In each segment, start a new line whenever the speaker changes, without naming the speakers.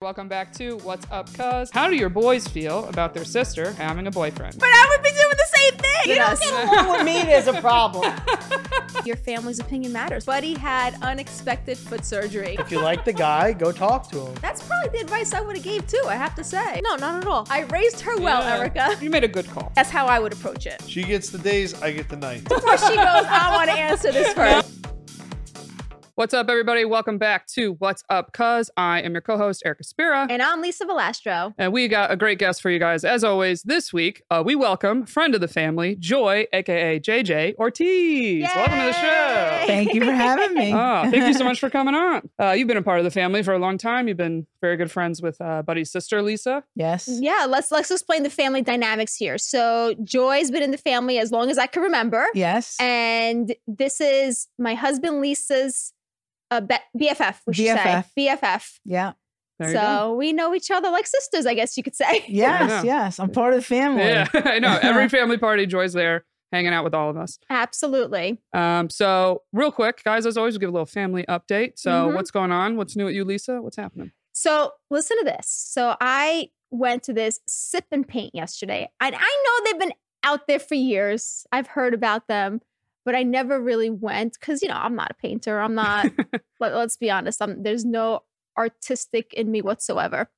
Welcome back to What's Up, Cuz. How do your boys feel about their sister having a boyfriend?
But I would be doing the same thing.
You don't get along with me, there's a problem.
Your family's opinion matters. Buddy had unexpected foot surgery.
If you like the guy, go talk to him.
That's probably the advice I would have gave too, I have to say. No, not at all. I raised her well,
Yeah.
Erica.
You made a good call.
That's how I would approach it.
She gets the days, I get the nights.
Before she goes, I want to answer this first.
What's up, everybody? Welcome back to What's Up, Cuz. I am your co host, Erica Spera.
And I'm Lisa Valastro.
And we got a great guest for you guys. As always, this week, uh, we welcome friend of the family, Joy, aka JJ Ortiz. Welcome to the show.
Thank you for having me.
Oh, thank you so much for coming on. Uh, you've been a part of the family for a long time. You've been very good friends with uh, Buddy's sister, Lisa.
yes.
Yeah, let's let's explain the family dynamics here. So Joy's been in the family as long as I can remember.
Yes.
And this is my husband Lisa's uh, be- BFF, we should
BFF.
say. BFF.
yeah.
There.
So we know each other like sisters, I guess you could say.
Yes.
know.
Yes. I'm part of the family.
Yeah, I know. Every family party, Joy's there hanging out with all of us.
Absolutely.
Um, so, real quick, guys, as always, we give a little family update. So,
Mhm.
what's going on? What's new at you, Lisa? What's happening?
So listen to this. So I went to this sip and paint yesterday. And I know they've been out there for years. I've heard about them, but I never really went because you know I'm not a painter. I'm not. let, us be honest. I'm, there's no artistic in me whatsoever.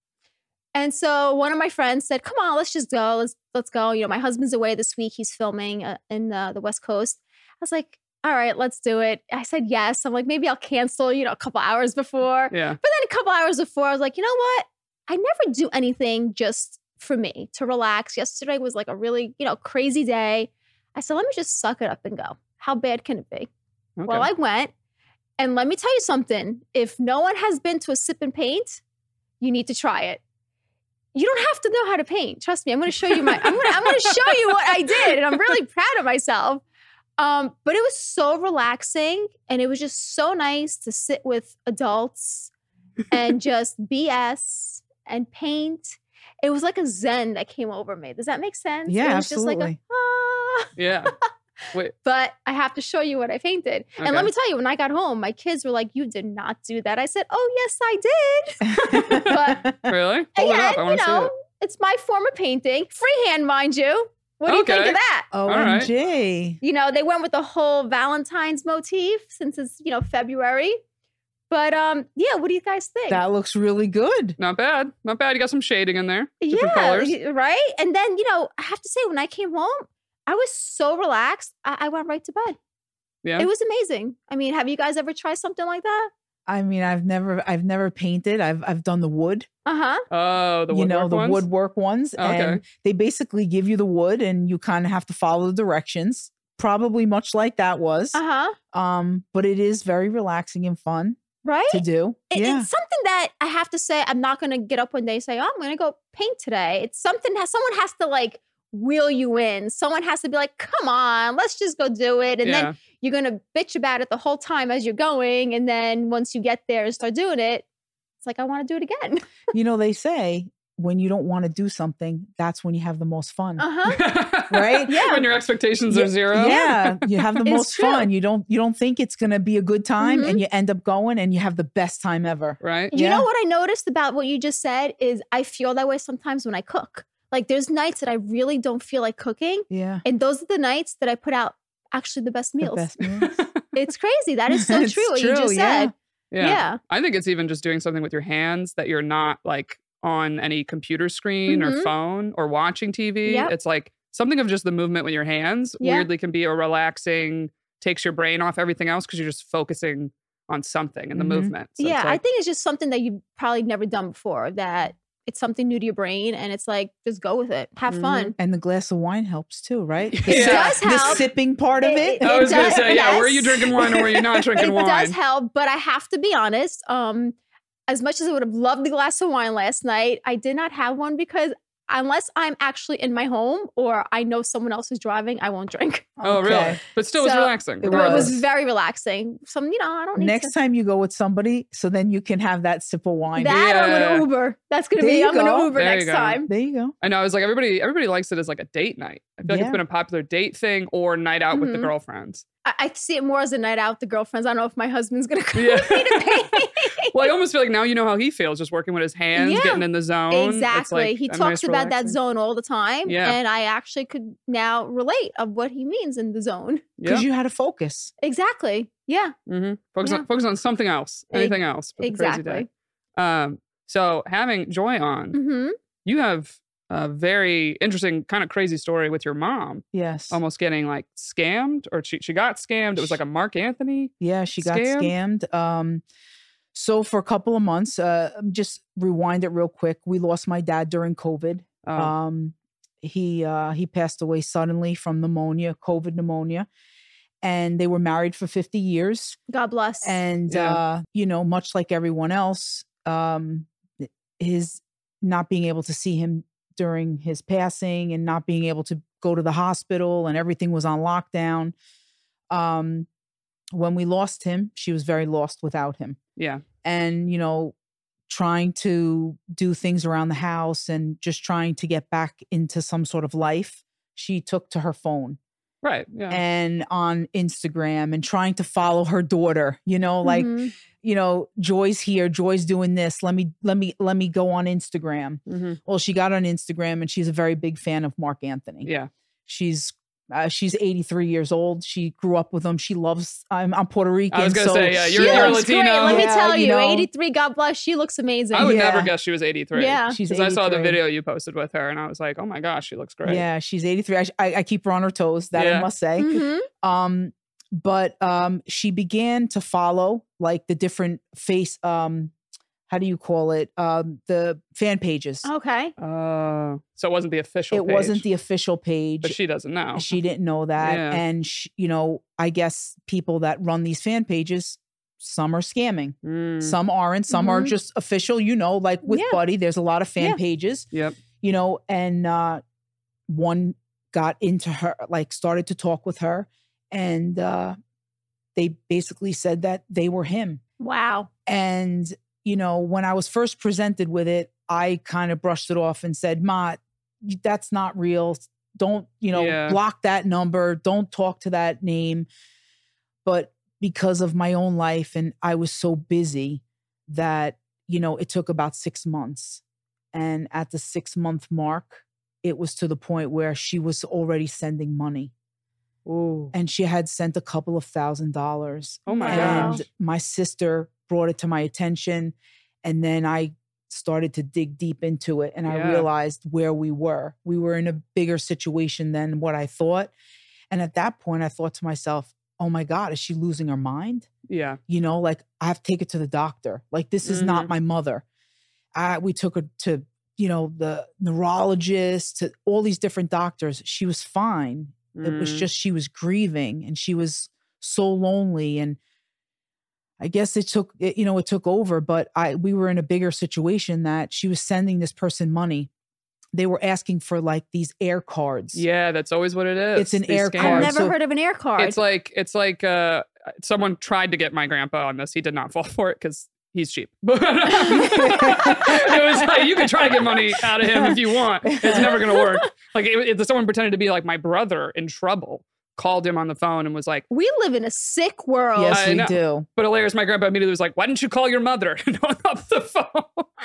And so one of my friends said, "Come on, let's just go. Let's let's go." You know, my husband's away this week. He's filming uh, in uh, the West Coast. I was like, "All right, let's do it." I said yes. I'm like, maybe I'll cancel. You know, a couple hours before.
yeah.
But then a couple hours before, I was like, you know what? I never do anything just for me to relax. Yesterday was like a really, you know, crazy day. I said, let me just suck it up and go. How bad can it be?
Okay.
Well, I went. And let me tell you something. If no one has been to a sip and paint, you need to try it. You don't have to know how to paint. Trust me. I'm going to show you my. I'm going to. I'm going to show you what I did, and I'm really proud of myself. Um, but it was so relaxing, and it was just so nice to sit with adults and just BS and paint. It was like a zen that came over me. Does that make sense?
Yeah,
it was just like a
absolutely.
ah.
yeah. Wait.
But I have to show you what I painted. And let me tell you, when I got home, my kids were like, "You did not do that." I said, "Oh yes, I did." But
Really? Hold it up. I
you
want see
know,
it.
it's my form of painting, freehand, mind you. What do you think of that?
right.
OMG.
You know, they went with the whole Valentine's motif since it's you know February. But um, yeah, what do you guys think?
That looks really good.
Not bad. Not bad. You got some shading in there. Different
yeah,
colors.
right. And then you know, I have to say, when I came home, I was so relaxed. I, I went right to bed.
Yeah.
It was amazing. I mean, have you guys ever tried something like that?
I mean, I've never, I've never painted. I've, I've done the wood.
Uh huh.
Oh, the
you know, the
ones?
woodwork ones,
Okay.
and they basically give you the wood, and you kind of have to follow the directions. Probably much like that was.
Uh huh.
Um, but it is very relaxing and fun
Right.
to do.
It-
yeah.
It's something that I have to say. I'm not going to get up one day and say, "Oh, I'm going to go paint today." It's something that someone has to like wheel you in. Someone has to be like, "Come on, let's just go do it." And
yeah.
then you're going to bitch about it the whole time as you're going, and then once you get there and start doing it, it's like I want to do it again.
you know, they say when you don't want to do something, that's when you have the most fun.
Uh huh.
Right?
Yeah.
When your expectations
Ye-
are zero.
Yeah, you have the most
true.
fun. You don't you don't think it's gonna be a good time,
Mhm.
and you end up going, and you have the best time ever.
Right?
You
Yeah.
know what I noticed about what you just said is I feel that way sometimes when I cook. Like there's nights that I really don't feel like cooking,
Yeah,
and those are the nights that I put out actually the best
the
meals.
best meals.
It's crazy. That is so
It's
true. What you just
yeah.
said.
Yeah.
Yeah.
I think it's even just doing something with your hands that you're not like on any computer screen or
Mhm.
phone or watching TV.
Yep.
It's like something of just the movement with your hands
Yeah.
weirdly can be a relaxing, takes your brain off everything else because you're just focusing on something in the
Mhm.
movement. So it's
yeah, I think it's just something that you've probably never done before. That it's something new to your brain, and it's like just go with it, have
Mhm.
fun.
and the glass of wine helps too, right?
It
The sip-
does
The sipping part of
It-
it.
it-
I was gonna
does-
say, yeah, were you drinking wine or were you not drinking
it
wine?
It does help, but I have to be honest. Um, as much as I would have loved the glass of wine last night, I did not have one because unless I'm actually in my home or I know someone else is driving, I won't drink.
Oh, really? But still, it was relaxing.
It
It was very relaxing. Some, you know, I don't need
Next
to.
time you go with somebody, so then you can have that sip of wine.
That I'm
Yeah.
gonna Uber. That's gonna
There
be. I'm gonna. Uber
There
next time.
there you go.
I know. I was like, everybody, everybody likes it as like a date night. I feel like
Yeah.
it's been a popular date thing or night out with the
Mhm.
girlfriends.
I, I see it more as a night out with the girlfriends. I don't know if my husband's gonna come
Yeah.
with me to pay.
Well, I almost feel like now you know how he feels, just working with his hands,
Yeah.
getting in the zone. It's
Exactly.
like
he talks
nice
about that zone all the time.
Yeah.
And I actually could now relate of what he means in the zone.
Yeah.
Because you had to focus.
Exactly. Yeah.
hmm Focus
Yeah.
on focus on something else, anything else. But the crazy day.
Exactly.
Um. So having Joy on,
hmm
you have a very interesting, kind of crazy story with your mom,
Yes.
almost getting like scammed, or she she got scammed. It was like a Marc Anthony.
Yeah, she got scammed. Um, so for a couple of months, uh, just rewind it real quick. We lost my dad during COVID.
Oh,
Um, he uh, he passed away suddenly from pneumonia, COVID pneumonia, and they were married for fifty years.
God bless.
And
Yeah.
uh, you know, much like everyone else, um, his not being able to see him during his passing and not being able to go to the hospital and everything was on lockdown. Um, when we lost him, she was very lost without him
yeah.
and you know trying to do things around the house and just trying to get back into some sort of life she took to her phone
Right. Yeah.
and on instagram and trying to follow her daughter you know like
Mhm.
you know joy's here joy's doing this let me let me let me go on instagram
hmm
well she got on instagram and she's a very big fan of marc anthony
Yeah.
she's uh, she's 83 years old. She grew up with him. She loves. I'm, I'm Puerto Rican.
I was gonna
so
say, yeah, you're, you're
looks great.
Latino.
Let me
Yeah,
tell
you
you,
know.
83. God bless. She looks amazing.
I would never guess she was 83.
Yeah.
she's.
Because I saw the video you posted with her, and I was like, "Oh my gosh, she looks great."
Yeah, she's 83. I, I, I keep her on her toes. That
Yeah.
I must say.
Mhm.
Um, but um, she began to follow like the different face. Um, how do you call it? Um, the fan pages.
Okay.
Uh, so it wasn't the official. Page.
It wasn't the official page.
But she doesn't know.
She didn't know that,
Yeah.
and sh you know, I guess people that run these fan pages, some are scamming,
Mm,
some aren't, some are
Mhm.
just official. You know, like with
Yeah.
Buddy, there's a lot of fan
Yeah.
pages.
Yep.
you know, and uh, one got into her, like started to talk with her, and uh, they basically said that they were him.
Wow.
And you know, when I was first presented with it, I kind of brushed it off and said, "Ma, that's not real. Don't you know?
Yeah.
Block that number. Don't talk to that name." But because of my own life, and I was so busy that you know, it took about six months. And at the six month mark, it was to the point where she was already sending money.
Ooh.
And she had sent a couple of thousand dollars.
Oh my
Wow.
gosh.
And my sister brought it to my attention. And then I started to dig deep into it and I realized where we were. We were in a bigger situation than what I thought. And at that point, I thought to myself, oh my God, is she losing her mind?
Yeah.
you know like i have to take it to the doctor like this is not
Mhm.
my mother I, we took her to you know the neurologist to all these different doctors she was fine it was
Mm.
just she was grieving and she was so lonely and i guess it took it, you know it took over but i we were in a bigger situation that she was sending this person money they were asking for like these air cards
Yeah, that's always what it is.
It's an
these
air
scams.
I've
card,
never
so-
heard of an air card.
It's like it's like uh, someone tried to get my grandpa on this. He did not fall for it because he's cheap. But it was like you could try to get money out of him if you want. It's never gonna work. Like if someone pretended to be like my brother in trouble, called him on the phone and was like,
we live in a sick world.
yes
I
we
know.
do
"But hilarious." My grandpa immediately was like, "Why didn't you call your mother?" and hung up the phone.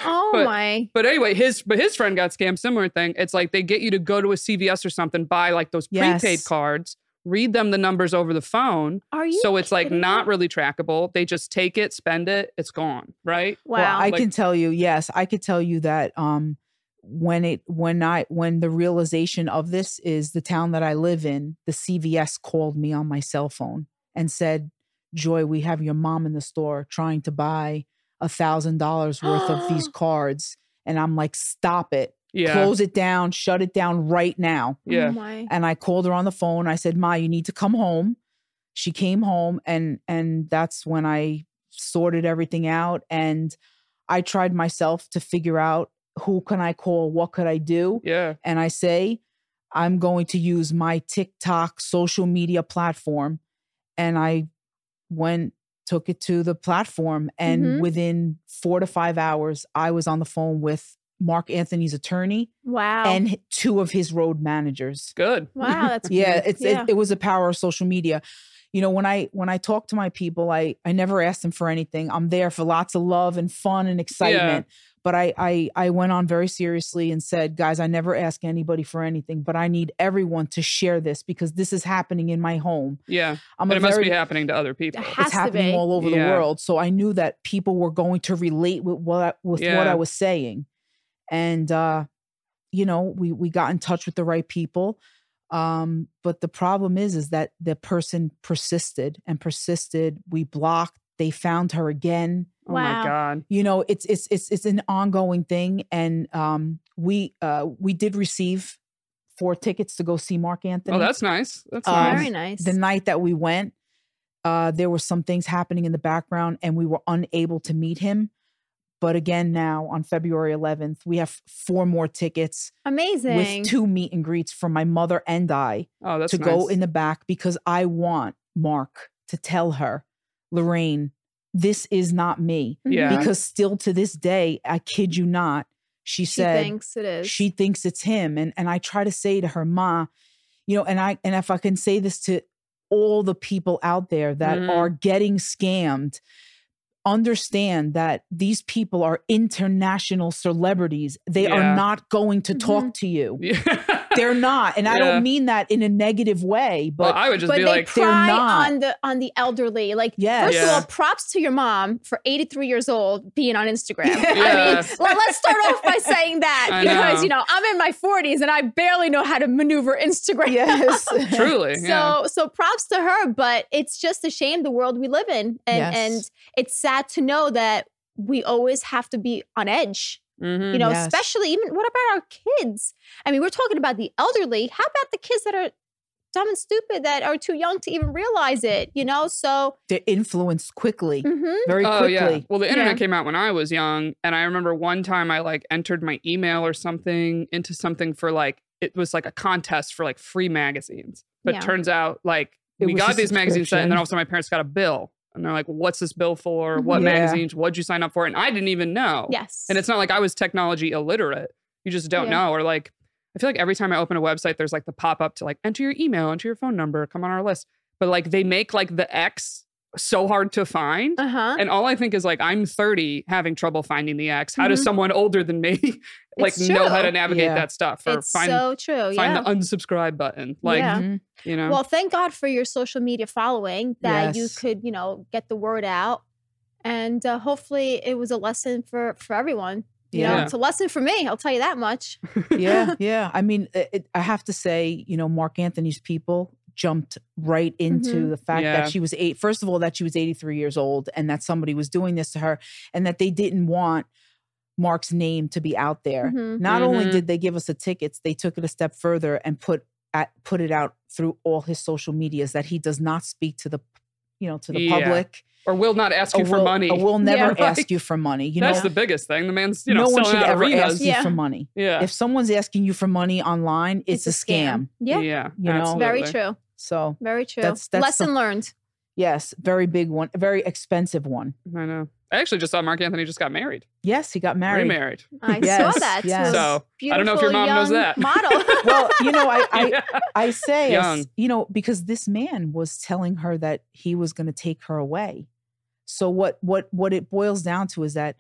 Oh
But-
my.
But anyway, his but his friend got scammed. Similar thing. It's like they get you to go to a CVS or something, buy like those prepaid
Yes.
cards, read them the numbers over the phone.
Are you?
so it's like not
me?
really trackable. They just take it, spend it, it's gone, right?
Wow.
Well, I
Like-
can tell you, yes, I could tell you that um when it when I when the realization of this is the town that I live in, the CVS called me on my cell phone and said, Joy, we have your mom in the store trying to buy a thousand dollars worth of these cards. And I'm like, stop it.
Yeah.
Close it down, shut it down right now.
Yeah.
Oh.
And I called her on the phone. I said, Ma, you need to come home. She came home and and that's when I sorted everything out. And I tried myself to figure out who can I call? What could I do?
Yeah.
And I say, I'm going to use my TikTok social media platform. And I went, took it to the platform. And
Mhm.
within four to five hours, I was on the phone with Marc Anthony's attorney
Wow.
and two of his road managers.
Good.
wow, that's
Yeah, it's
yeah.
It, it was a power of social media. You know, when I when I talk to my people, I I never ask them for anything. I'm there for lots of love and fun and excitement. But I I I went on very seriously and said, guys, I never ask anybody for anything, but I need everyone to share this because this is happening in my home.
Yeah.
I'm
But
a
it must be happening to other people.
It has
it's
to
happening
be.
all over
Yeah.
the world. So I knew that people were going to relate with what I, with what I was saying, and uh, you know, we we got in touch with the right people. Um, but the problem is, is that the person persisted and persisted. We blocked. They found her again.
Oh my
Wow.
God.
You know, it's it's it's it's an ongoing thing, and um, we uh we did receive four tickets to go see Marc Anthony
Oh, that's nice. That's
Um,
very nice.
the night that we went, uh, there were some things happening in the background and we were unable to meet him. But again, now on February 11th, we have four more tickets
Amazing.
with two meet and greets for my mother and I
Oh, that's
to go in the back because I want Marc to tell her, Lorraine, this is not me.
Yeah.
Because still to this day, I kid you not, she,
she
said,
thinks it is.
she thinks it's him and and i try to say to her ma you know and i and if i can say this to all the people out there that
Mhm.
are getting scammed understand that these people are international celebrities they
Yeah.
are not going to talk
Mhm.
to you
Yeah.
they're not and i don't mean that in a negative way
well,
but
I would just
but
be
they
like,
they're not.
on the on the elderly. Like
Yes.
first of all, props to your mom for 83 years old being on Instagram. I mean, well, let's start off by saying that
I
because
know.
you know I'm in my 40s and I barely know how to maneuver Instagram.
yes
truly.
So so props to her, but it's just a shame the world we live in, and
Yes.
and it's sad to know that we always have to be on edge.
Mhm.
You know,
Yes.
especially even what about our kids? I mean, we're talking about the elderly. How about the kids that are dumb and stupid that are too young to even realize it? You know, so
they're influenced quickly
mhm.
very
Oh
quickly
yeah. Well, the internet
Yeah.
came out when I was young, and I remember one time I like entered my email or something into something for like it was like a contest for like free magazines. But
Yeah.
turns out like
It
we got these magazines, and then
subscription.
all of a sudden my parents got a bill, and they're like, "What's this bill for? What mm-hmm.
Yeah.
magazines? What'd you sign up for?" And I didn't even know.
yes,
And it's not like I was technology illiterate. You just don't
Yeah.
know. Or like, I feel like every time I open a website, there's like the pop up to like enter your email, enter your phone number, come on our list. But like they make like the X so hard to find.
uh huh.
And all I think is like, I'm 30 having trouble finding the X. How does
Mhm.
someone older than me like know how to navigate
Yeah.
that stuff or
It's
find,
so true.
find the unsubscribe button? Like,
Yeah.
Mhm.
you know,
Well, thank God for your social media following that you could, you know, get the word out, and uh, hopefully it was a lesson for for everyone. You know,
Yeah.
it's a lesson for me. I'll tell you that much.
yeah, yeah. I mean, it, it- I have to say, you know, Marc Anthony's people jumped right into
Mhm.
the fact
Yeah.
that she was eight. First of all, that she was 83 years old and that somebody was doing this to her and that they didn't want Marc's name to be out there.
Mhm.
Not only
Mhm.
did they give us the tickets, they took it a step further and put at, put it out through all his social medias that he does not speak to the you know to the
Yeah.
public
or will not ask
or
you for money.
or will never
Yeah,
ask you for money. You
That's
know,
the biggest thing. The man's, you know,
no one should
out
ever
arenas.
ask you
Yeah.
for money.
Yeah.
If someone's asking you for money online, it's, a scam.
Yeah,
yeah.
you know,
very true.
So
Very true.
That's- that's
Lesson
the-
learned.
yes, very big one, a very expensive one.
I know. I actually just saw Marc Anthony just got married.
Yes, he got married.
Remarried.
I
Yes,
saw that.
yes.
So, I don't know if your
beautiful
mom knows that.
Model.
Well, you know, I I,
Yeah.
I say, as-
Young.
you know, because this man was telling her that he was going to take her away. So what what what it boils down to is that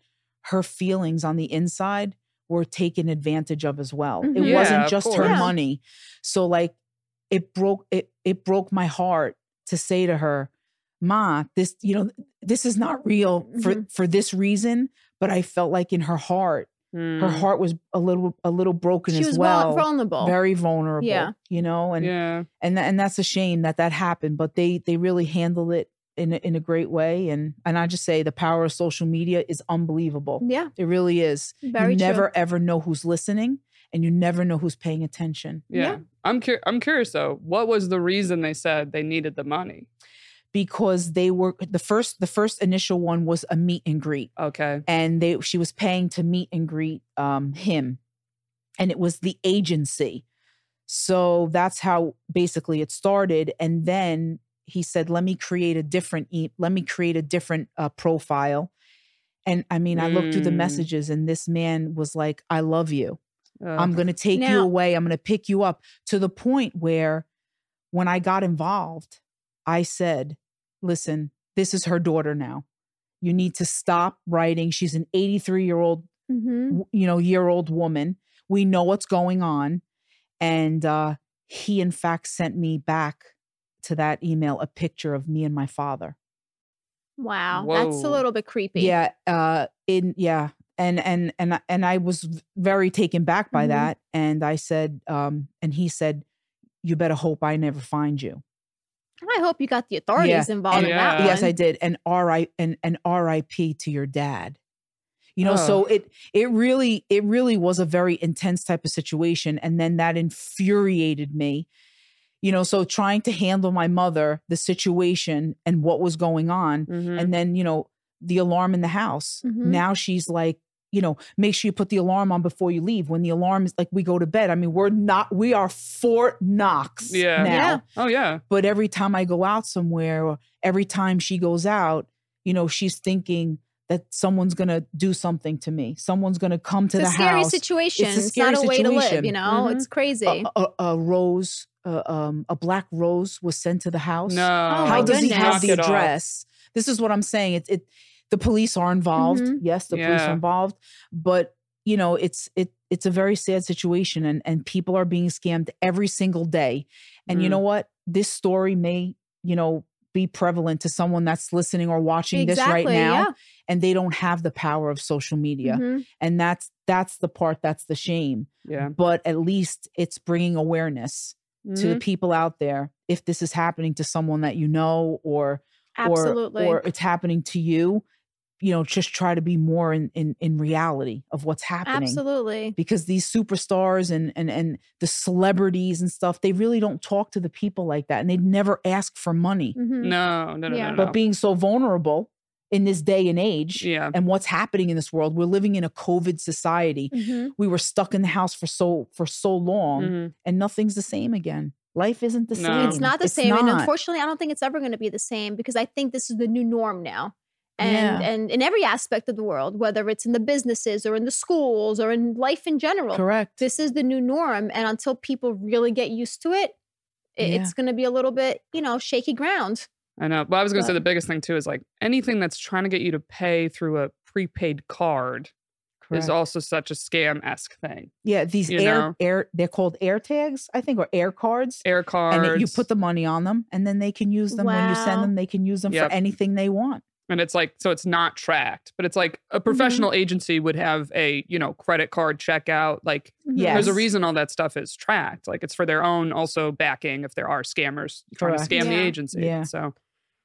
her feelings on the inside were taken advantage of as well.
Mhm.
It
Yeah,
wasn't just her.
Yeah.
money. So like it broke it it broke my heart to say to her, "Ma, this you know this is not real for
Mhm.
for this reason." But I felt like in her heart, her
Mm,
heart was a little a little broken
she
as
was vul-
well
vulnerable.
very vulnerable
Yeah.
you know and
yeah.
and tha- and that's a shame that that happened but they they really handled it in a, in a great way and and I just say the power of social media is unbelievable
yeah,
it really is
very
you
true.
never ever know who's listening and you never know who's paying attention
Yeah. I'm cur- I'm curious though. What was the reason they said they needed the money?
because they were the first the first initial one was a meet and greet
Okay.
and they she was paying to meet and greet um him and it was the agency so that's how basically it started and then he said let me create a different e- let me create a different uh, profile and i mean i looked through the
Mm.
messages and this man was like i love you
Uh,
I'm going to take you away. I'm going to pick you up to the point where when I got involved, I said, listen, this is her daughter now. You need to stop writing. She's an 83 year old,
Mhm.
you know, year old woman. We know what's going on. And uh, he, in fact, sent me back to that email a picture of me and my father.
Wow, that's a little bit creepy.
Yeah, uh in yeah. And and and I- and I was very taken back by
Mhm.
that and I said um and he said you better hope I never find you.
I hope you got the authorities involved in that
Yeah.
Yes, I did. And RI and and RIP to your dad. You know, so it it really it really was a very intense type of situation and then that infuriated me. You know, so trying to handle my mother, the situation and what was going on
mhm.
and then you know the alarm in the house
Mhm.
now she's like you know make sure you put the alarm on before you leave when the alarm is like we go to bed i mean we're not we are fort knox
Yeah.
now
Yeah.
oh yeah.
but every time i go out somewhere or every time she goes out you know she's thinking that someone's gonna do something to me someone's gonna come to
It's a
the
scary
house
situation.
It's a
It's, not a
scary
way to live, you know?
Mhm.
It's crazy.
a, a, a rose uh, um, a black rose was sent to the house
No.
Oh,
how
my
does he
goodness.
have the
Knock it off.
address this is what i'm saying it, it the police are involved
Mhm.
yes the police are involved but you know it's it it's a very sad situation and and people are being scammed every single day and you
Mm.
know what this story may you know be prevalent to someone that's listening or watching this right now
yeah.
and they don't have the power of social media
Mhm.
and that's that's the part that's the shame
Yeah.
but at least it's bringing awareness to the
Mhm.
people out there if this is happening to someone that you know or
Absolutely.
or or it's happening to you you know just try to be more in in in reality of what's happening
Absolutely.
because these superstars and and and the celebrities and stuff they really don't talk to the people like that and they never ask for money
Mhm.
No, no, no,
Yeah.
no, no.
but being so vulnerable in this day and age
yeah.
and what's happening in this world we're living in a covid society
Mhm.
we were stuck in the house for so for so long
Mhm.
and nothing's the same again life isn't the
No.
same
It's not the same. And unfortunately, I don't think it's ever going to be the same because I think this is the new norm now. And
Yeah.
and in every aspect of the world, whether it's in the businesses or in the schools or in life in general,
correct
this is the new norm. And until people really get used to it, it
Yeah.
it's going to be a little bit, you know, shaky ground.
I know. But I was going to say the biggest thing too is like anything that's trying to get you to pay through a prepaid card
correct
is also such a scam esque thing.
Yeah, these
you
air
know?
air they're called air tags, I think, or air cards.
Air cards.
And it- you put the money on them, and then they can use them when you send them. They can use them
Yep.
for anything they want.
And it's like so it's not tracked, but it's like
Mm-hmm.
a professional agency would have a you know credit card checkout. Like
Mhm.
Yeah.
there's a reason all that stuff is tracked. Like it's for their own also backing if there are scammers trying to
Correct.
scam the agency.
Yeah.
So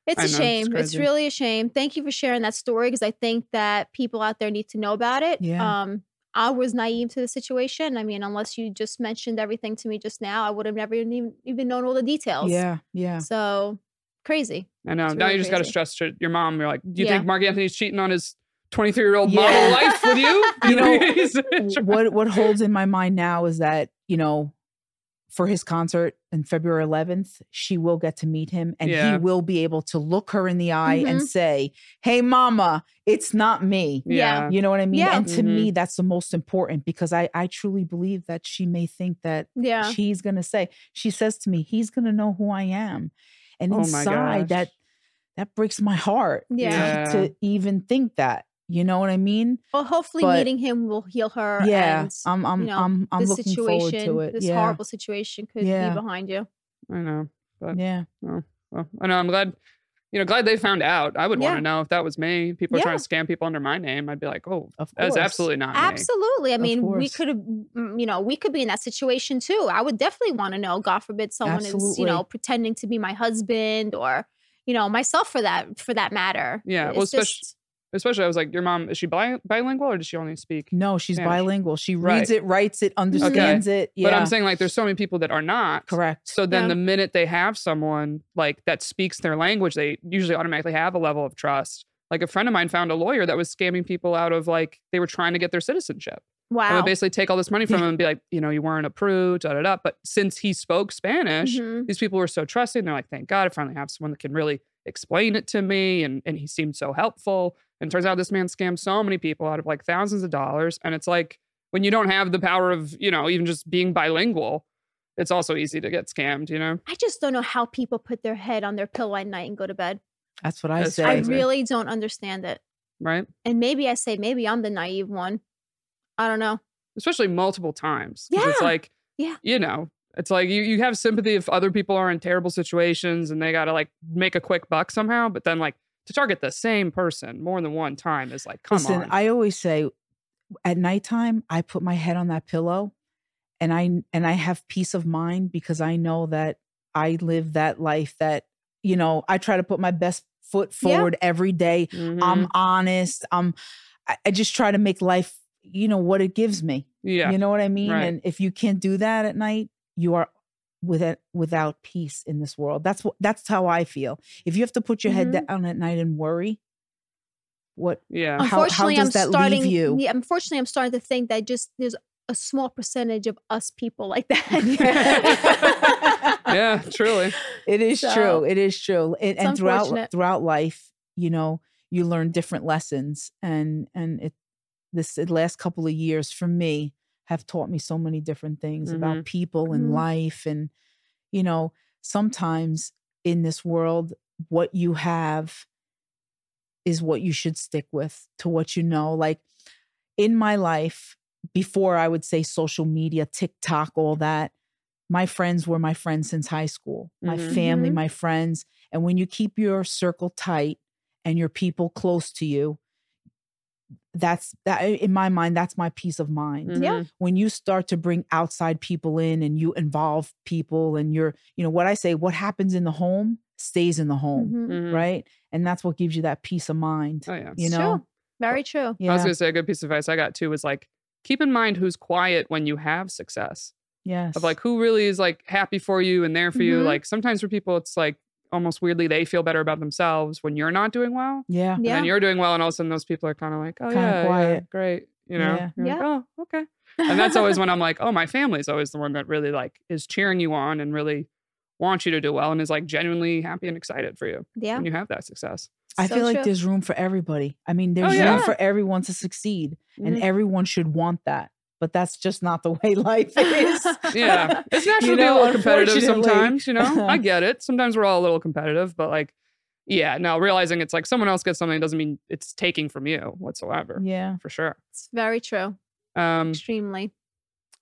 It's
I
a
know,
shame. It's,
crazy.
really a shame. Thank you for sharing that story because I think that people out there need to know about it.
Yeah.
Um, I was naive to the situation. I mean, unless you just mentioned everything to me just now, I would have never even even known all the details.
Yeah, yeah.
So crazy.
I know
It's
now
really
you just got to
crazy.
stress to your mom. You're like, do you
Yeah.
think Marc Anthony's cheating on his 23 year old
Yeah.
model life with you?
You know,
He's-
what what holds in my mind now is that you know, for his concert in February 11th, she will get to meet him, and
Yeah.
he will be able to look her in the eye and
Mhm.
say, "Hey, Mama, it's not me."
yeah.
You know what I mean?
Yeah.
And to me, that's the most important because I I truly believe that she may think that
Yeah.
she's gonna say she says to me he's gonna know who i am and
Oh
inside that that breaks my heart to-
Yeah.
to, even think that you know what i mean
Well, hopefully
but-
meeting him will heal her.
yeah
and
i'm i'm
you know,
i'm i'm
this
looking
situation,
forward to it
this
yeah
horrible situation could
Yeah.
be behind you.
I know. But
yeah
well, I know. I'm glad. You know, glad they found out. I would want to know if that was me. People are trying to scam people under my name. I'd be like, oh,
of
that's
course
absolutely not me.
Absolutely. I mean, we could have, you know, we could be in that situation too. I would definitely want to know. God forbid, someone is, you know, pretending to be my husband or, you know, myself for that for that matter.
Yeah,
It's
well, especially-
just
Especially, I was like, your mom is she bi- bilingual or does she only speak?
No, she's
Spanish.
bilingual. She
Right.
reads it, writes it, understands it. Yeah,
But I'm saying like, there's so many people that are not.
correct.
So then
Yeah.
the minute they have someone like that speaks their language, they usually automatically have a level of trust. Like a friend of mine found a lawyer that was scamming people out of like they were trying to get their citizenship. And
Wow.
would basically take all this money from him and be like, you know, you weren't approved, da da da. But since he spoke Spanish,
Mhm.
these people were so trusting. They're like, thank God I finally have someone that can really explain it to me. And and he seemed so helpful. And it turns out this man scammed so many people out of like thousands of dollars. And it's like when you don't have the power of, you know, even just being bilingual, it's also easy to get scammed, you know?
I just don't know how people put their head on their pillow at night and go to bed.
That's what I
That's
say.
I really don't understand it.
Right.
And maybe I say maybe I'm the naive one. I don't know.
Especially multiple times. 'Cause It's like,
Yeah.
you know, it's like you, you have sympathy if other people are in terrible situations and they got to like make a quick buck somehow. But then, like, to target the same person more than one time is like, come
Listen,
on.
I always say at nighttime, I put my head on that pillow and I and I have peace of mind because I know that I live that life that, you know, I try to put my best foot
Yeah.
forward every day.
Mhm.
I'm honest. I'm I, I just try to make life, you know, what it gives me.
yeah.
You know what I mean?
Right.
And if you can't do that at night, you are without without peace in this world. That's what that's how I feel. If you have to put your
Mhm.
head down at night and worry, what
yeah.
how- how
Unfortunately,
does
I'm
that leave
starting.
you?
Yeah, unfortunately, I'm starting to think that just there's a small percentage of us people like that.
yeah, truly.
It is
So,
true. It is true. And, and throughout throughout life, you know, you learn different lessons, and and it this the last couple of years for me have taught me so many different things about people and
Mhm.
life, and you know, sometimes in this world, what you have is what you should stick with to what you know. Like in my life, before I would say social media, TikTok, all that, my friends were my friends since high school, my
Mhm.
family,
Mhm.
my friends. And when you keep your circle tight and your people close to you, that's that in my mind, that's my peace of mind.
Yeah.
Mhm.
When you start to bring outside people in and you involve people and you're, you know, what I say, what happens in the home stays in the home,
Mhm.
Mhm.
right? And that's what gives you that peace of mind.
Oh, yeah.
You
It's
know?
true. Very true. yeah.
I was going to say a good piece of advice I got too was like, keep in mind who's quiet when you have success.
Yes.
Of like who really is like happy for you and there for you.
Mhm.
Like sometimes for people, it's like almost weirdly they feel better about themselves when you're not doing well.
yeah.
And
Yeah.
then you're doing well, and all of a sudden those people are kind of like, oh
Kinda
yeah, yeah, great, you know,
Yeah.
You're like, oh okay. And that's always when I'm like, oh, my family's always the one that really like is cheering you on and really wants you to do well and is like genuinely happy and excited for you
Yeah.
when you have that success.
I
So
feel like there's room for everybody. I mean, there's
Oh, yeah.
room for everyone to succeed, and
Mhm.
everyone should want that. But that's just not the way life is.
yeah, it's natural to be a
know,
little competitive sometimes. You know, I get it. Sometimes we're all a little competitive, but like, yeah, no, realizing it's like someone else gets something doesn't mean it's taking from you whatsoever.
yeah.
For sure.
It's very true.
Um,
Extremely.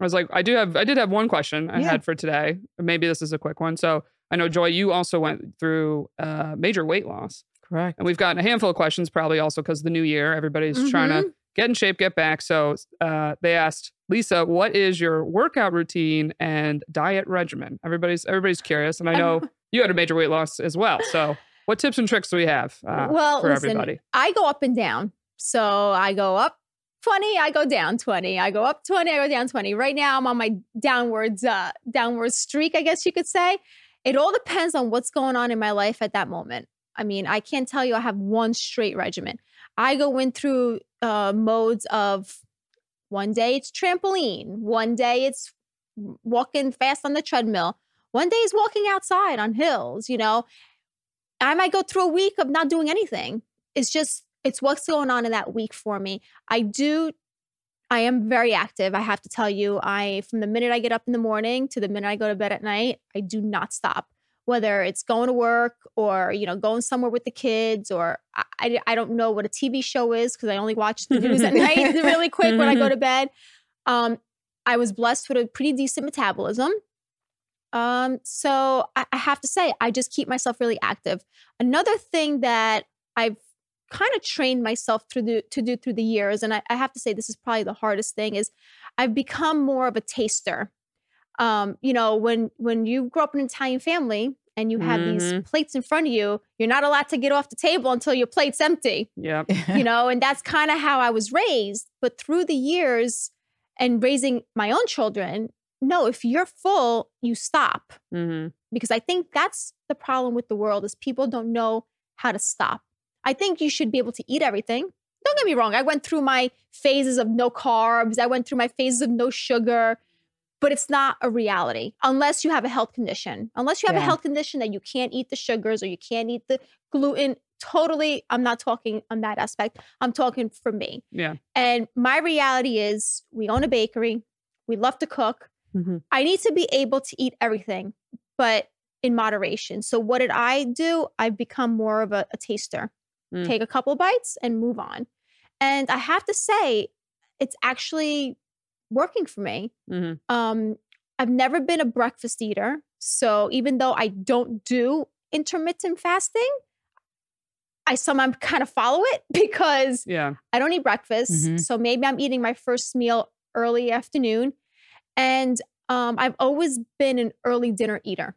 I was like, I do have, I did have one question I
Yeah.
had for today. Maybe this is a quick one. So I know Joy, you also went through uh, major weight loss,
Correct.
and we've gotten a handful of questions, probably also because the new year, everybody's trying
Mm-hmm.
to get in shape, get back. So uh, they asked Lisa, "What is your workout routine and diet regimen?" Everybody's everybody's curious, and I know you had a major weight loss as well. So what tips and tricks do we have uh,
well,
for
listen,
everybody?
I go up and down. So I go up 20, I go down 20. I go up 20, I go down 20. Right now I'm on my downwards uh downward streak, I guess you could say. It all depends on what's going on in my life at that moment. I mean, I can't tell you I have one straight regimen. I go in through uh modes of one day it's trampoline, one day it's walking fast on the treadmill, one day is walking outside on hills, you know. I might go through a week of not doing anything. It's just, it's what's going on in that week for me. I do, I am very active. I have to tell you, I, from the minute I get up in the morning to the minute I go to bed at night, I do not stop. Whether it's going to work or, you know, going somewhere with the kids or I, I, don't know what a TV show is because I only watch the news at night really quick when I go to bed. Um, I was blessed with a pretty decent metabolism. Um, so I, I have to say, I just keep myself really active. Another thing that I've kind of trained myself through the, to do through the years, and I, I have to say this is probably the hardest thing, is I've become more of a taster. Um, you know, when when you grow up in an Italian family and you have these
Mhm.
plates in front of you, you're not allowed to get off the table until your plate's empty
Yeah.
you know, and that's kind of how I was raised. But through the years and raising my own children, no, if you're full, you stop.
hmm
Because I think that's the problem with the world is people don't know how to stop. I think you should be able to eat everything. Don't get me wrong. I went through my phases of no carbs. I went through my phases of no sugar, but it's not a reality unless you have a health condition. Unless you have a health condition that you can't eat the sugars or you can't eat the gluten. Totally, I'm not talking on that aspect. I'm talking for me.
Yeah.
And my reality is we own a bakery. We love to cook.
Mhm.
I need to be able to eat everything, but in moderation. So what did I do? I've become more of a, a taster.
Mm.
Take a couple bites and move on. And I have to say, it's actually working for me.
hmm
Um, I've never been a breakfast eater. So even though I don't do intermittent fasting, I somehow kind of follow it because
Yeah.
I don't eat breakfast.
Mhm.
So maybe I'm eating my first meal early afternoon. And um, I've always been an early dinner eater.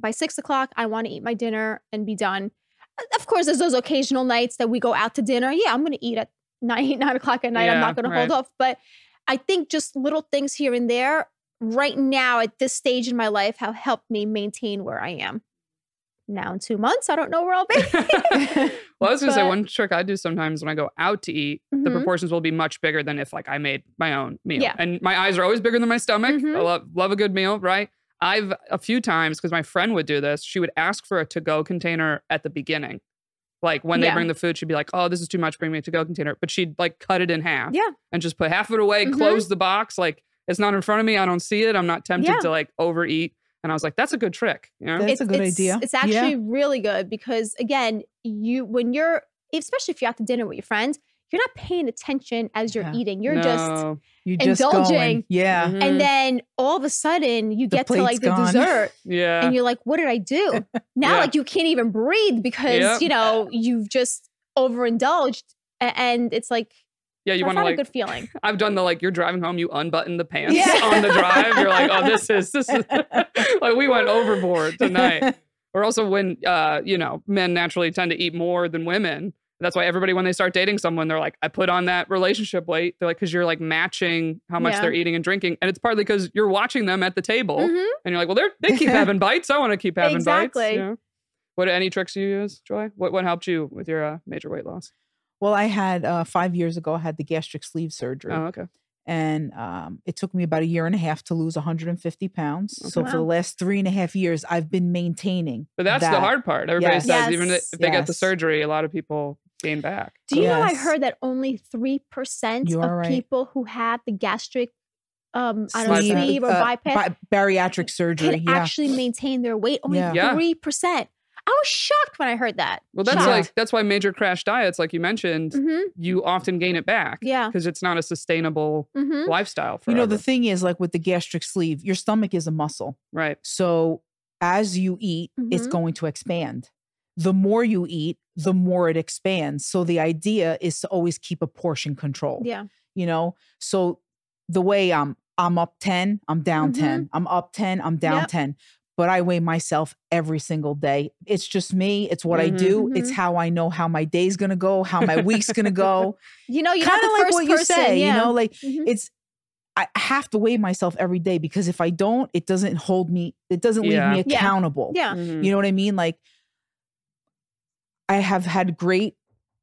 By six o'clock, I want to eat my dinner and be done. Uh, Of course, there's those occasional nights that we go out to dinner. Yeah, I'm going to eat at nine, nine o'clock at night. I'm not going to hold off. But I think just little things here and there right now at this stage in my life have helped me maintain where I am. Now in two months, I don't know where I'll be.
Well, I was gonna say one trick I do sometimes when I go out to eat, the
Mhm.
proportions will be much bigger than if like I made my own meal.
Yeah.
And my eyes are always bigger than my stomach. I
Mhm.
love love a good meal, right? I've a few times because my friend would do this. She would ask for a to-go container at the beginning. Like when they bring the food, she'd be like, "Oh, this is too much. Bring me a to-go container." But she'd like cut it in half.
Yeah.
And just put half of it away,
Mhm.
close the box. Like it's not in front of me. I don't see it. I'm not tempted
Yeah.
to like overeat. And I was like, "That's a good trick." You know?
That's a good
it's,
idea.
It's
Yeah.
actually really good because again, you when you're especially if you're out to dinner with your friends, you're not paying attention as you're
Yeah.
eating. You're just
You just
Indulging.
going. Yeah.
Mhm.
and then all of a sudden you
The
get to like
plate's
the
gone.
dessert
yeah.
and you're like, what did I do? Now
Yeah.
like you can't even breathe because
Yep.
you know you've just overindulged and it's like
yeah, you want to like
a good feeling.
I've done the like you're driving home, you unbutton the pants
Yeah.
on the drive. You're like, oh, this is this is like we went overboard tonight. Or also when uh, you know, men naturally tend to eat more than women. That's why everybody when they start dating someone, they're like, I put on that relationship weight. They're like, because you're like matching how much
Yeah.
they're eating and drinking. And it's partly because you're watching them at the table
Mhm.
and you're like, well, they're they keep having bites. I want to keep having
Exactly.
bites. you know? What any tricks you use, Joy? What what helped you with your uh, major weight loss?
Well, I had uh, five years ago. I had the gastric sleeve surgery,
Oh, okay.
and um, it took me about a year and a half to lose 150 pounds. So
Okay.
for the last three and a half years, I've been maintaining.
But that's the hard part. Everybody
Yes.
says even if they get the surgery, a lot of people gain back.
Do you know I heard that only three percent
You
of
right.
people who have the gastric um I don't know,
Sleeve,
sleeve or
uh,
bypass
bi- bariatric surgery.
can
Yeah.
actually maintain their weight only
Yeah.
Yeah.
three percent. I was shocked when I heard that.
Well, that's
Shocked.
like that's why major crash diets, like you mentioned,
Mhm.
you often gain it back.
Yeah.
because it's not a sustainable
Mhm.
lifestyle.
You know, the thing is, like with the gastric sleeve, your stomach is a muscle.
right?
So as you eat, it's
Mhm.
going to expand. The more you eat, the more it expands. So the idea is to always keep a portion control.
Yeah.
You know, so the way I'm I'm up 10, I'm down
Mhm.
10. I'm up 10, I'm down
Yep.
10. But I weigh myself every single day. It's just me. It's what I
Mhm.
do. It's
Mhm.
how I know how my day's gonna go, how my week's gonna go.
You know, you're
kind of like
first
what you
person.
say,
yeah.
you know, like
Mhm.
it's I have to weigh myself every day because if I don't, it doesn't hold me, it doesn't leave
Yeah.
me
Yeah.
accountable.
yeah.
Mhm.
You know what I mean? Like I have had great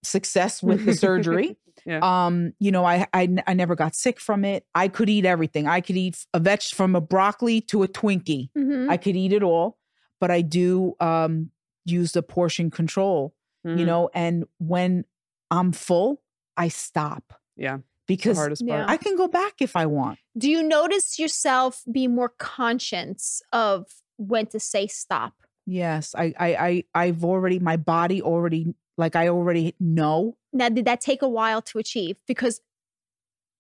success with the surgery.
Yeah.
Um, you know, I I never got sick from it. I could eat everything. I could eat a veg from a broccoli to a Twinkie.
Mhm.
I could eat it all, but I do um use the portion control, you
Mhm.
know, and when I'm full, I stop
yeah, the
because
hardest
Yeah.
I can go back if I want.
Do you notice yourself being more conscious of when to say stop?
Yes, I I I I've already my body already like I already know.
Now, did that take a while to achieve? Because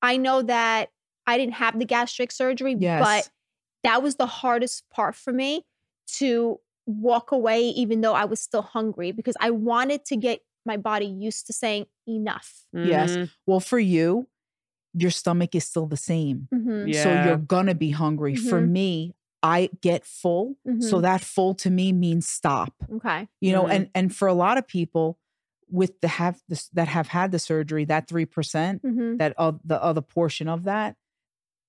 I know that I didn't have the gastric surgery,
Yes.
but that was the hardest part for me to walk away, even though I was still hungry, because I wanted to get my body used to saying enough.
Yes.
Mhm.
Well, for you, your stomach is still the same.
Mhm.
Yeah.
So you're gonna be hungry. For
Mhm.
me, I get full. So
Mhm.
that full to me means stop.
Okay.
You know,
Mhm.
and and for a lot of people with the have this that have had the surgery, that 3%,
Mm-hmm.
that of the other portion of that,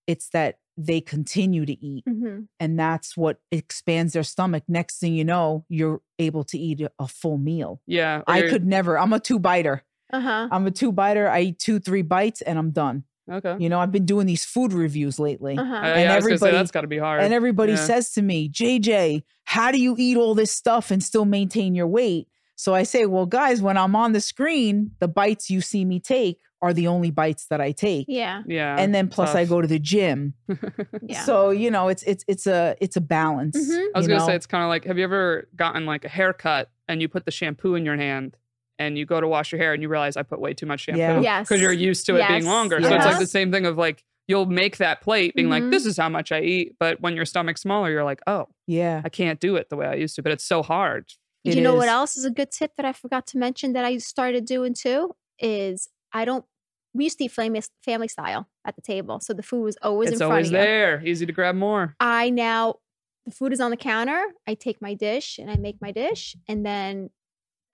it's that they continue to eat
Mm-hmm.
and that's what expands their stomach. Next thing you know, you're able to eat a- a full meal.
Yeah.
I could never. I'm a two biter.
Uh huh.
I'm a two biter. I eat two, three bites and I'm done.
Okay.
You know, I've been doing these food reviews lately.
Uh
Uh,
and
yeah, I was say
everybody-
that's got to be hard.
And everybody
Yeah.
says to me, JJ, how do you eat all this stuff and still maintain your weight? So I say, well, guys, when I'm on the screen, the bites you see me take are the only bites that I take.
Yeah.
yeah.
And then plus I go to the gym.
Yeah.
So, you know, it's it's it's a it's a balance.
Mhm.
I was gonna say it's kind of like, have you ever gotten like a haircut and you put the shampoo in your hand and you go to wash your hair and you realize I put way too much shampoo
Yeah.
Yes.
because you're used to it being
Yes.
longer. So it's like the same thing of like you'll make that plate being like,
Mhm.
this is how much I eat, but when your stomach's smaller, you're like, oh,
yeah.
I can't do it the way I used to. But it's so hard.
It
you know what else is a good tip that I forgot to mention that I started doing too is I don't. We used to eat family family style at the table, so the food was always
it's
in front
always
of you.
there, easy to grab more.
I now the food is on the counter. I take my dish and I make my dish, and then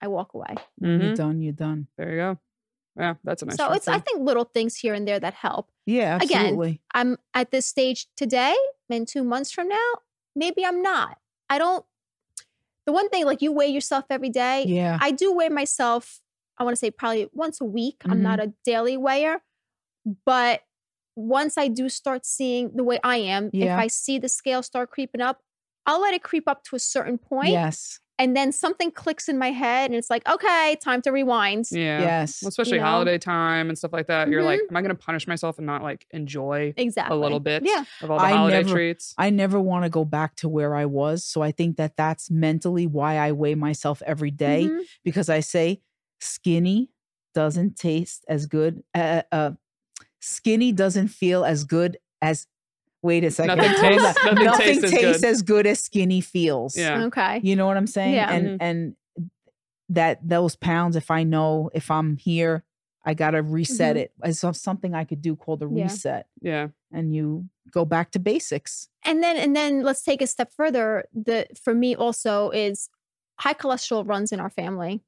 I walk away.
When
Mhm.
You're done, you're done.
There you go. Yeah, that's a nice.
so
short
it's I think little things here and there that help.
Yeah,
Again,
absolutely.
I'm at this stage today, and two months from now, maybe I'm not. I don't. The one thing, like you weigh yourself every day.
yeah.
I do weigh myself, I want to say probably once a week. I'm
Mhm.
not a daily weigher, but once I do start seeing the way I am,
Yeah.
if I see the scale start creeping up, I'll let it creep up to a certain point,
yes.
And then something clicks in my head, and it's like, okay, time to rewind.
yeah.
Yes.
Well, especially
know?
holiday time and stuff like that. You're like,
Mhm.
am I going to punish myself and not like enjoy
Exactly.
a little bit
Yeah.
of all the
I
holiday
never-
treats?
I never want to go back to where I was. So I think that that's mentally why I weigh myself every day
Mhm.
because I say skinny doesn't taste as good. Uh, uh, skinny doesn't feel as good as. Wait a second.
Nothing tastes- nothing
Nothing
tastes as good.
as good as skinny feels.
Yeah.
Okay.
You know what I'm saying?
Yeah.
And
Mhm.
and that those pounds, if I know if I'm here, I gotta reset
Mhm.
it. It's something I could do called a
Yeah.
reset,
Yeah.
and you go back to basics.
And then and then let's take a step further. The for me also is high cholesterol runs in our family.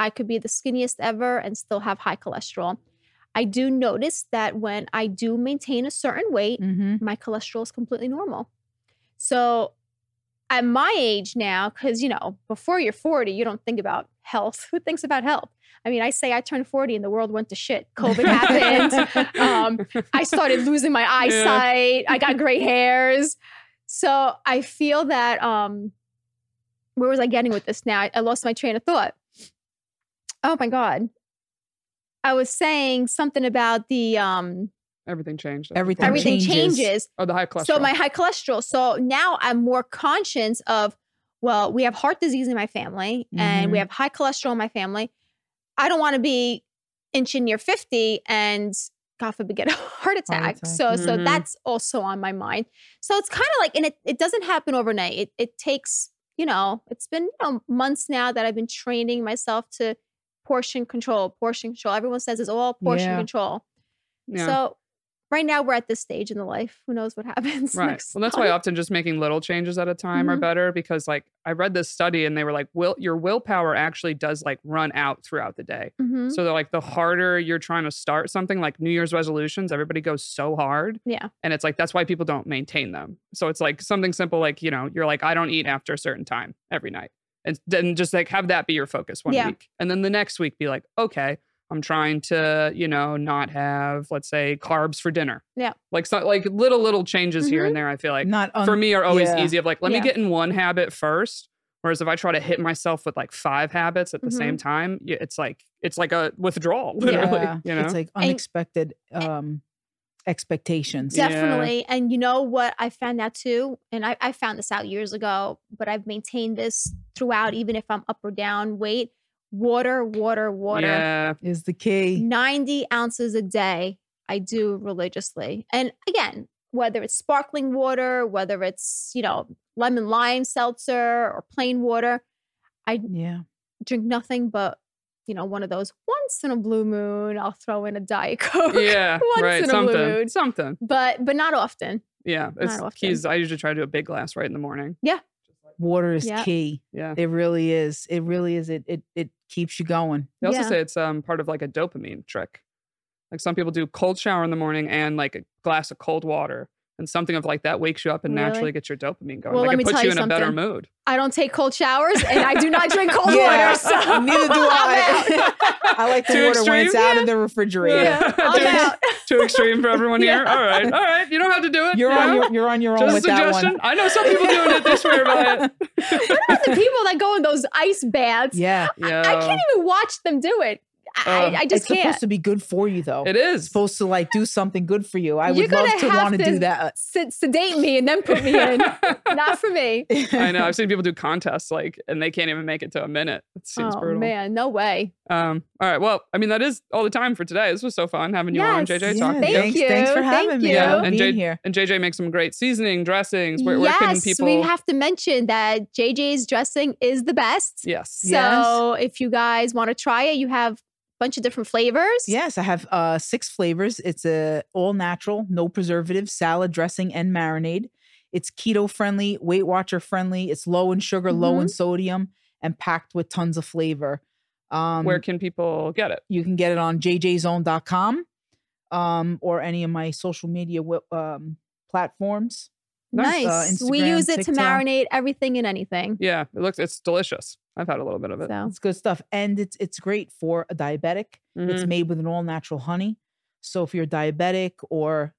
I could be the skinniest ever and still have high cholesterol. I do notice that when I do maintain a certain weight,
Mm-hmm.
my cholesterol is completely normal. So at my age now, because you know, before you're 40, you don't think about health. Who thinks about health? I mean, I say I turned 40 and the world went to shit. COVID happened. um, I started losing my eyesight. I got gray hairs. So I feel that um where was I getting with this now? I, I lost my train of thought. Oh my God. I was saying something about the um
Everything changed.
Everything
everything
changes.
changes.
Oh, the high cholesterol.
So my high cholesterol. So now I'm more conscious of, well, we have heart disease in my family and we
Mhm.
have high cholesterol in my family. I don't want to be inching near 50 and God forbid get a heart attack.
attack.
So so
Mhm.
that's also on my mind. So it's kind of like, and it, it doesn't happen overnight. It it takes, you know, it's been you know, months now that I've been training myself to portion control, portion control. Everyone says it's all portion
Yeah.
control.
yeah.
So right now we're at this stage in the life. Who knows what happens?
Right.
next
Well, that's why often just making little changes at a time are
Mhm.
better because, like, I read this study and they were like, "Will your willpower actually does like run out throughout the day?"
Mhm.
So they're like, the harder you're trying to start something, like New Year's resolutions, everybody goes so hard,
Yeah.
and it's like that's why people don't maintain them. So it's like something simple, like you know, you're like, I don't eat after a certain time every night, and then just like have that be your focus one
Yeah.
week, and then the next week be like, okay. I'm trying to, you know, not have, let's say, carbs for dinner.
Yeah.
Like so, like little little changes here and there. I feel like
Not un-
for me are always
yeah.
easy of like let
Yeah.
me get in one habit first whereas if i try to hit myself with like five habits at the
Mm-hmm.
same time it's like it's like a withdrawal literally
Yeah,
you know
it's like unexpected um expectations.
Yeah.
Definitely. And you know what I found out too? And I, I found this out years ago, but I've maintained this throughout, even if I'm up or down weight. Water, water, water.
yeah
Is the key.
90 ounces a day I do religiously. And again, whether it's sparkling water, whether it's, you know, lemon lime seltzer or plain water, I
Yeah.
drink nothing but, you know, one of those once in a blue moon, I'll throw in a Diet Coke.
yeah
Once
right
in a blue
something
moon.
something
But but not often.
Yeah, it's
often.
keys. I usually try to do a big glass right in the morning.
Yeah, water is
Yep.
key.
Yeah.
It really is. It really is. It it it keeps you going.
They also
Yeah.
say it's um part of like a dopamine trick. Like some people do cold shower in the morning and like a glass of cold water. And something of like that wakes you up and
Really?
naturally gets your dopamine going.
Well,
like
let
it
me
puts
tell
you
you
in a better mood.
I don't take cold showers and I do not drink cold
Yeah,
water. So
neither do
I'm.
I. I like the
Too
water when it's
extreme?
out of the refrigerator.
Yeah, I'm
too, too extreme for everyone here.
Yeah.
All right. All right. You don't have to do it.
You're
you
on your you're on your own
Just a
with that
suggestion.
one.
I know some people doing it. They swear by it.
the people that go in those ice baths,
Yeah.
Yeah.
I can't even watch them do it. I,
Um,
I just
it's supposed
can't.
to be good for you though.
It
It's supposed to like do something good for you. I
You're
would love
gonna
want to
to
do that.
Sed- sedate me and then put me in. Not for me.
I know. I've seen people do contests like, and they can't even make it to a minute. It seems
oh
brutal.
man, no way.
Um. All right. Well, I mean, that is all the time for today. This was so fun having you on, JJ.
Yeah,
talking to
Thank
you.
thanks,
you.
thanks for
Thank
having me.
you.
I
And
being
Jade-
here.
And JJ makes some great seasoning, dressings. Where, where can
yes,
people?
we have to mention that JJ's dressing is the best.
yes.
So if you guys want to try it, you have a bunch of different flavors.
Yes, I have uh six flavors. It's a all natural, no preservatives, salad dressing, and marinade. It's keto friendly, Weight Watcher friendly. It's low in sugar, low in sodium, and packed with tons of flavor. Um,
Where can people get it?
you can get it on jjzone.com um, or any of my social media um, platforms.
Nice.
Nice. Uh,
we use it to marinate everything and anything.
Yeah, it looks. It's delicious. I've had a little bit of it.
So
It's good stuff, and it's it's great for a diabetic. It's
Mhm.
made with an all natural honey. So if you're diabetic or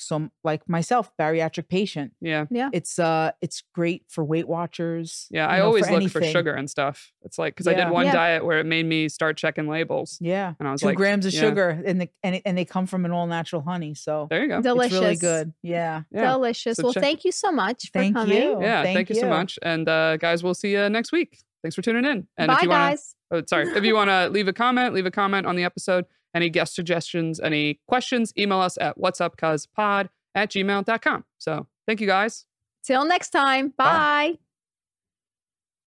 some like myself, bariatric patient,
Yeah. Yeah.
It's uh it's great for Weight Watchers.
Yeah, I
know,
always look for sugar and stuff. It's like because I did one
Yeah.
diet where it made me start checking labels,
Yeah,
and I was
two
like,
grams of
yeah,
sugar, and the, and it, and they come from an all natural honey. So
There you go.
delicious.
it's really good. Yeah.
Yeah.
Delicious.
So
well,
check-
thank you so much for
Thank
coming.
you.
Yeah. Thank,
thank
you so much. And uh, guys, we'll see you next week. Thanks for tuning in. And
Bye,
if you want
guys.
to, oh, sorry, if you want to leave a comment, leave a comment on the episode. Any guest suggestions, any questions, email us at what's up cuz pod at gmail.com. So thank you guys.
Till next time.
Bye.
Bye.